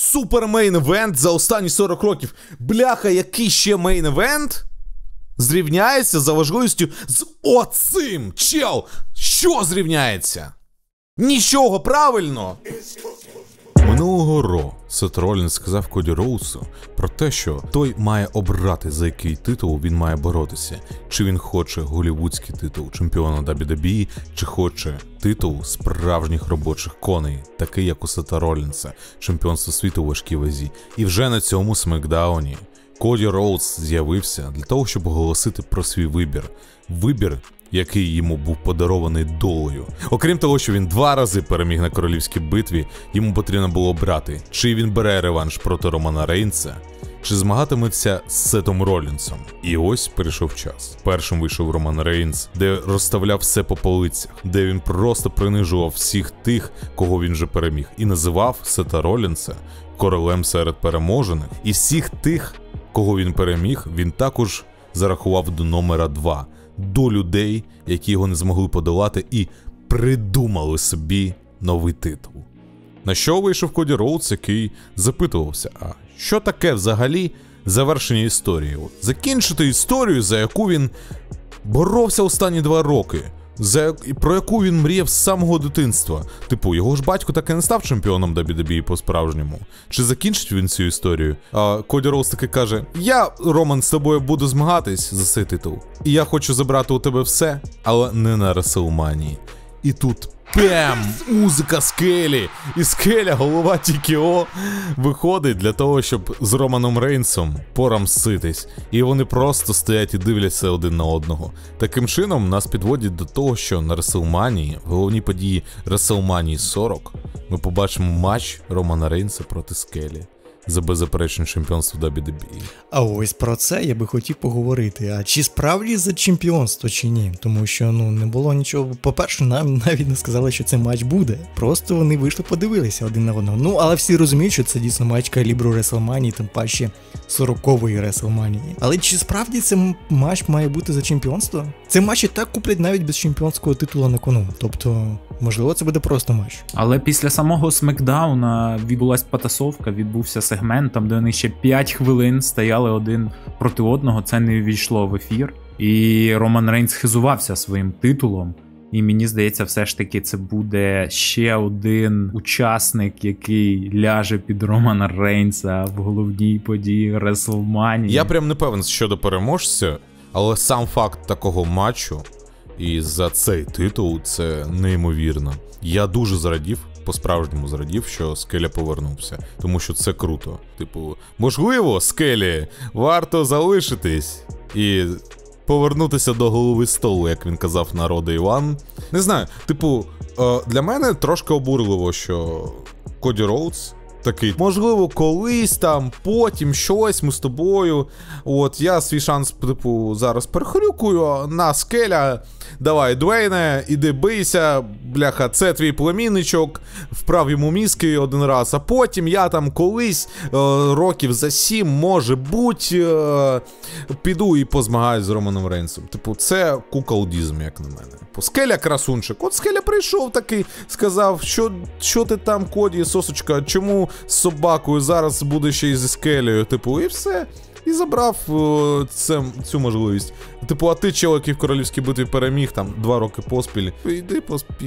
Супер main event за останні 40 років. Бляха, який ще main event? Зрівняється за важливістю з оцим. Чел! Що зрівняється? Нічого правильно! Минулого Raw Сет Ролінс сказав Коді Роудсу про те, що той має обрати за який титул він має боротися, чи він хоче голівудський титул чемпіона WWE, чи хоче титул справжніх робочих коней, такий як у Сета Ролінса, чемпіонство світу у важкій вазі. І вже на цьому SmackDown і Коді Роудс з'явився для того, щоб оголосити про свій вибір. Вибір, який йому був подарований долею. Окрім того, що він два рази переміг на королівській битві, йому потрібно було обрати, чи він бере реванш проти Романа Рейнса, чи змагатиметься з Сетом Ролінсом. І ось прийшов час. Першим вийшов Роман Рейнс, де розставляв все по полицях, де він просто принижував всіх тих, кого він вже переміг, і називав Сета Ролінса королем серед переможених. І всіх тих, кого він переміг, він також зарахував до номера 2 до людей, які його не змогли подолати, і придумали собі новий титул. На що вийшов Коді Роудс, який запитувався: а що таке взагалі завершення історії? Закінчити історію, за яку він боровся останні два роки. За про яку він мріяв з самого дитинства. Типу, його ж батько так і не став чемпіоном WWE по-справжньому. Чи закінчить він цю історію? А Коді Роуз таки каже: Я, Роман, з тобою буду змагатись за цей титул. І я хочу забрати у тебе все, але не на Реселманії. І тут Пем! Музика скелі! І скеля, голова Тікіо виходить для того, щоб з Романом Рейнсом порамситись. І вони просто стоять і дивляться один на одного. Таким чином, нас підводять до того, що на Реселманії, в головній події Реселманії 40, ми побачимо матч Романа Рейнса проти скелі за беззаперечне чемпіонство WWE. А ось про це я би хотів поговорити. А чи справді за чемпіонство, чи ні? Тому що ну не було нічого. По-перше, нам навіть не сказали, що цей матч буде. Просто вони вийшли, подивилися один на одного. Ну але всі розуміють, що це дійсно матч калібру Реслманії, тим паче 40-ї Реслманії. Але чи справді цей матч має бути за чемпіонство? Цей матч і так куплять навіть без чемпіонського титула на кону. Тобто, можливо, це буде просто матч. Але після самого SmackDown а відбулася потасовка, відбувся сегмент, там де вони ще 5 хвилин стояли один проти одного. Це не ввійшло в ефір. І Роман Рейнс хизувався своїм титулом. І мені здається, все ж таки це буде ще один учасник, який ляже під Романа Рейнса в головній події Реслманії. Я прям не певен щодо переможця, але сам факт такого матчу і за цей титул це неймовірно. Я дуже зрадів. По-справжньому зрадів, що скеля повернувся, тому що це круто. Типу, можливо, скелі варто залишитись і повернутися до голови столу, як він казав народу Іван. Не знаю, типу, е, для мене трошки обурливо, що Коді Роудс такий, можливо, колись там, потім щось ми з тобою. От я свій шанс, типу, зараз перехрюкую на скеля. Давай, Двейне, іди бийся, бляха, це твій племінничок, вправ йому мізки один раз, а потім я там колись е, років за сім, може бути, е, піду і позмагаюсь з Романом Рейнсом. Типу, це куколдізм, як на мене. Скеля красунчик. От скеля прийшов такий, сказав, що що ти там, Коді, сосочка, чому з собакою зараз буде ще й зі скелею, типу, і все. І забрав о, це, цю можливість. Типу, а ти чел, який в королівській битві переміг там два роки поспіль. Йди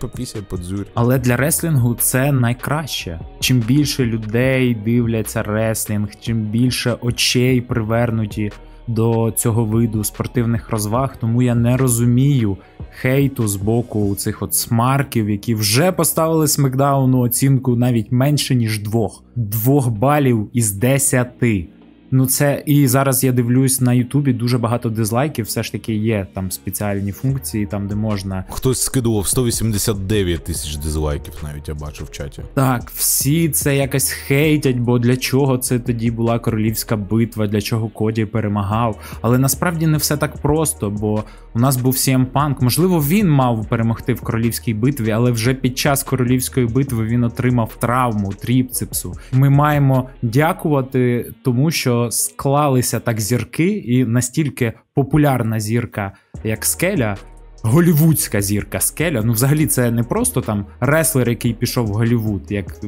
попісяй, подзюрь. Але для реслінгу це найкраще. Чим більше людей дивляться реслінг, чим більше очей привернуті до цього виду спортивних розваг, тому я не розумію хейту з боку цих от смарків, які вже поставили смакдауну оцінку навіть менше ніж двох. Двох балів із десяти. Ну, це і зараз я дивлюсь на Ютубі дуже багато дизлайків. Все ж таки є там спеціальні функції, там де можна. Хтось скидував 189 тисяч дизлайків, навіть я бачу в чаті. Так, всі це якось хейтять, бо для чого це тоді була королівська битва, для чого Коді перемагав. Але насправді не все так просто, бо у нас був CM Punk. Можливо, він мав перемогти в королівській битві, але вже під час королівської битви він отримав травму тріпцепсу. Ми маємо дякувати тому, що склалися так зірки, і настільки популярна зірка, як скеля, голівудська зірка скеля. Ну, взагалі, це не просто там реслер, який пішов в Голівуд, як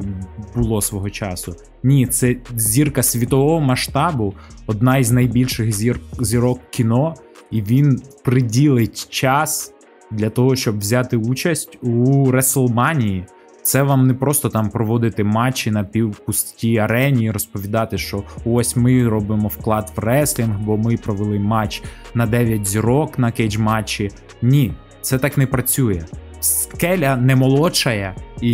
було свого часу. Ні, це зірка світового масштабу, одна із найбільших зір, зірок кіно, і він приділить час для того, щоб взяти участь у Реслманії. Це вам не просто там проводити матчі на півпустій арені і розповідати, що ось ми робимо вклад в реслінг, бо ми провели матч на 9 зірок на Cagematch і. Ні, це так не працює. Скеля не молодшає, і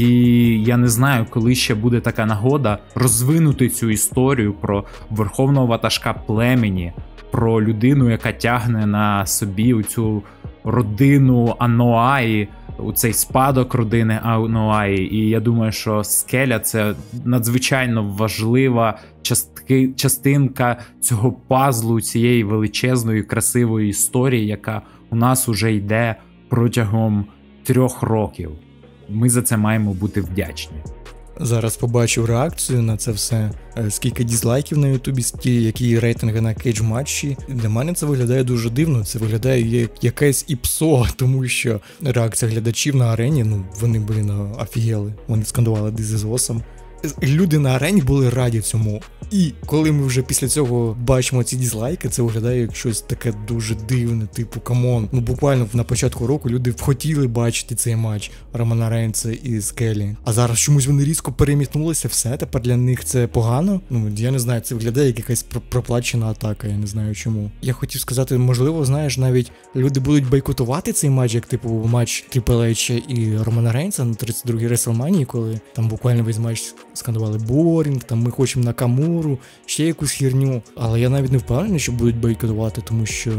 я не знаю, коли ще буде така нагода розвинути цю історію про верховного ватажка племені, про людину, яка тягне на собі цю родину Аноаї у цей спадок родини Аунуаї. І я думаю, що скеля це надзвичайно важлива частки, частинка цього пазлу, цієї величезної, красивої історії, яка у нас уже йде протягом трьох років. Ми за це маємо бути вдячні. Зараз побачив реакцію на це все. Е, скільки дізлайків на Ютубі, скільки, які рейтинги на Cagematch і. Для мене це виглядає дуже дивно. Це виглядає як якесь іпсо, тому що реакція глядачів на арені, ну вони блін, офігели. Вони скандували this is awesome люди на арені були раді цьому. І коли ми вже після цього бачимо ці дізлайки, це виглядає як щось таке дуже дивне, типу come on. Ну буквально на початку року люди хотіли бачити цей матч Романа Рейнса і Скелі. А зараз чомусь вони різко переметнулися, все тепер для них це погано. Ну я не знаю, це виглядає як якась проплачена атака. Я не знаю чому. Я хотів сказати, можливо, знаєш, навіть люди будуть бойкотувати цей матч, як типу матч H і Романа Рейнса на 32-й Реслманії, коли там буквально весь матч скандували Борінг, там ми хочемо на Камуру, ще якусь херню. Але я навіть не впевнений, що будуть бойкотувати, тому що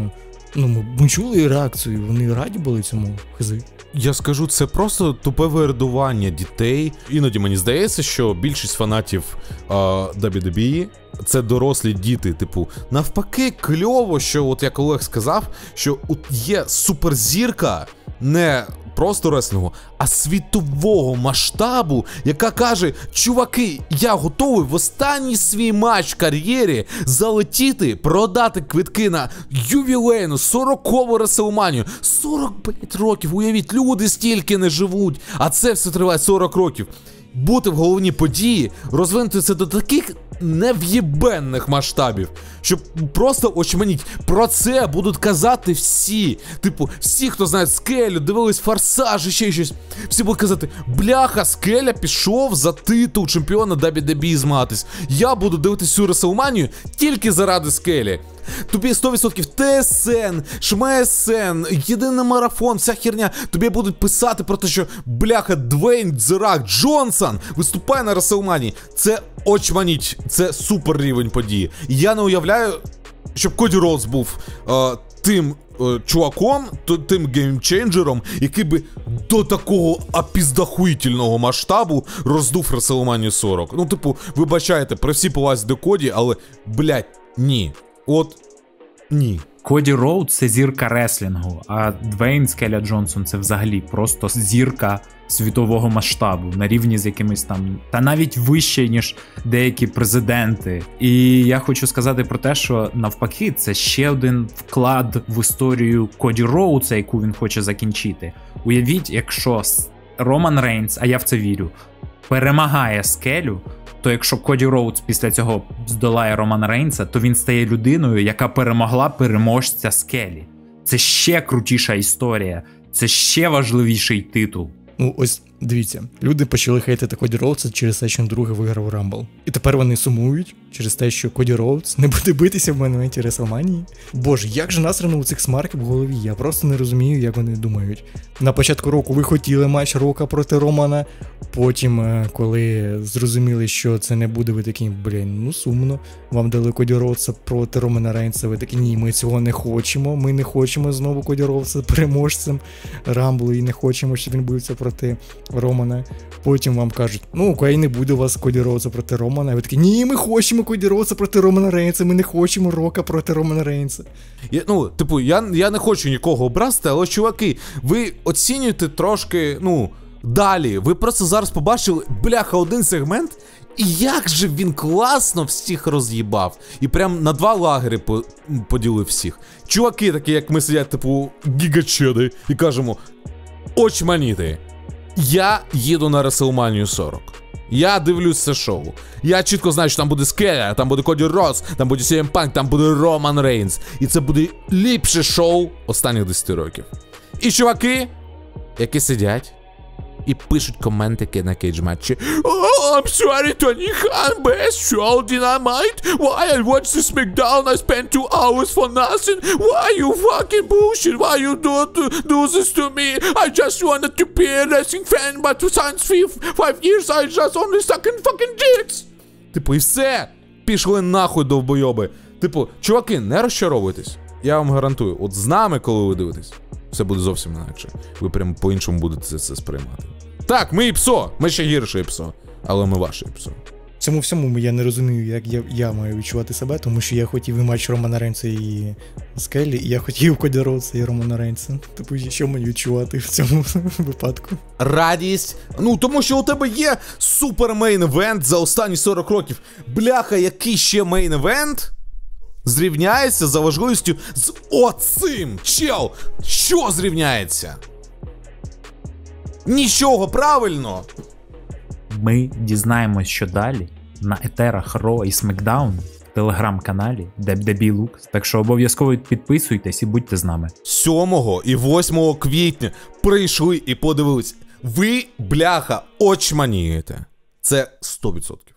ну ми, ми чули реакцію, вони раді були цьому хизи. Я скажу, це просто тупе вирадування дітей. Іноді мені здається, що більшість фанатів WWE це дорослі діти. Типу, навпаки, кльово, що от як Олег сказав, що от є суперзірка, не просто реслінгу, а світового масштабу, яка каже: Чуваки, я готовий в останній свій матч в кар'єрі залетіти, продати квитки на ювілейну 40-ку Реселманію. 45 років. Уявіть, люди стільки не живуть, а це все триває 40 років. Бути в головній події, розвинути це до таких нев'єбенних масштабів, щоб просто очманіть. Про це будуть казати всі. Типу, всі, хто знає скелю, дивились форсаж і ще щось. Всі будуть казати: бляха, скеля пішов за титул чемпіона WWE змагатись. Я буду дивитися цю Реселманію тільки заради скелі. Тобі 100% ТСН, ШМСН, єдиний марафон, вся херня. Тобі будуть писати про те, що бляха Двейн Дзерак Джонсон виступає на Реселманії. Це очманіть, це супер рівень події. Я не уявляю, щоб Коді Роудс був е, тим. Е, чуваком, тим game changer ом, який би до такого апіздахуїтельного масштабу роздув Реслманію 40. Ну, типу, вибачайте, при всій повазі до Коді, але, блядь, ні. От ні. Коді Роудс це зірка реслінгу, а Двейн Скеля Джонсон це взагалі просто зірка світового масштабу на рівні з якимись там, та навіть вище, ніж деякі президенти. І я хочу сказати про те, що навпаки, це ще один вклад в історію Коді Роудса, яку він хоче закінчити. Уявіть, якщо Роман Рейнс, а я в це вірю, перемагає Скелю то якщо Коді Роудс після цього здолає Романа Рейнса, то він стає людиною, яка перемогла переможця Скелі. Це ще крутіша історія, це ще важливіший титул. Ну, ось дивіться, люди почали хейтити Коді Роудса через те, що він другий виграв Rumble. І тепер вони сумують через те, що Коді Роудс не буде битися в main event і Реслманії. Боже, як же насрано у цих smark ів в голові? Я просто не розумію, як вони думають. На початку року ви хотіли матч Рока проти Романа. Потім, е, коли зрозуміли, що це не буде, ви такі, блін, ну сумно. Вам дали Коді Роудса проти Романа Рейнса. Ви такі, ні, ми цього не хочемо. Ми не хочемо знову Коді Роудса переможцем Рамблу і не хочемо, щоб він бився проти Романа. Потім вам кажуть, ну окей, не буде у вас Коді Роудса проти Романа. Ви такі, ні, ми хочемо Роудса проти Романа Рейнса, ми не хочемо Рока проти Романа Рейнса. Я, Ну, типу, я я не хочу нікого образити, але чуваки, ви оцінюєте трошки, ну. Далі, ви просто зараз побачили, бляха, один сегмент, І як же він класно всіх роз'їбав. І прям на два лагери по- поділив всіх. Чуваки, такі, як ми сидять, типу, gigachad и, і кажемо: очманіти. Я їду на WrestleMania 40. Я дивлюсь це шоу. Я чітко знаю, що там буде Скеля, там буде Коді Роудс, там буде CM Punk, там буде Роман Рейнс. І це буде ліпше шоу останніх 10 років. І чуваки, які сидять і пишуть коментики на Cagematch і. Oh, I'm sorry, Tony Khan, best show Dynamite. Why I watch the SmackDown, I spent two hours for nothing. Why you fucking bullshit? Why you do, do, do this to me? I just wanted to be a wrestling fan, but since five, five years I just only sucking fucking dicks. Типу, і все. Пішли нахуй довбойоби. Типу, чуваки, не розчаровуйтесь. Я вам гарантую, от з нами, коли ви дивитесь, все буде зовсім інакше. Ви прям по-іншому будете це, це сприймати. Так, ми і псо, ми ще гірше і псо, але ми псо. В цьому всьому я не розумію, як я, я маю відчувати себе, тому що я хотів і матч Романа Рейнса і Скелі, і я хотів Коді Роудса і Романа Рейнса. Типу, що мені відчувати в цьому випадку? Радість. Ну, тому що у тебе є супер main event за останні 40 років. Бляха, який ще main event зрівняється за важливістю з оцим. Чел, що зрівняється? Нічого, правильно. Ми дізнаємось, що далі на етерах Raw і SmackDown в телеграм-каналі Дебдебі Лукс. Так що обов'язково підписуйтесь і будьте з нами. 7 і 8 квітня прийшли і подивились. Ви, бляха, очманієте. Це 100%.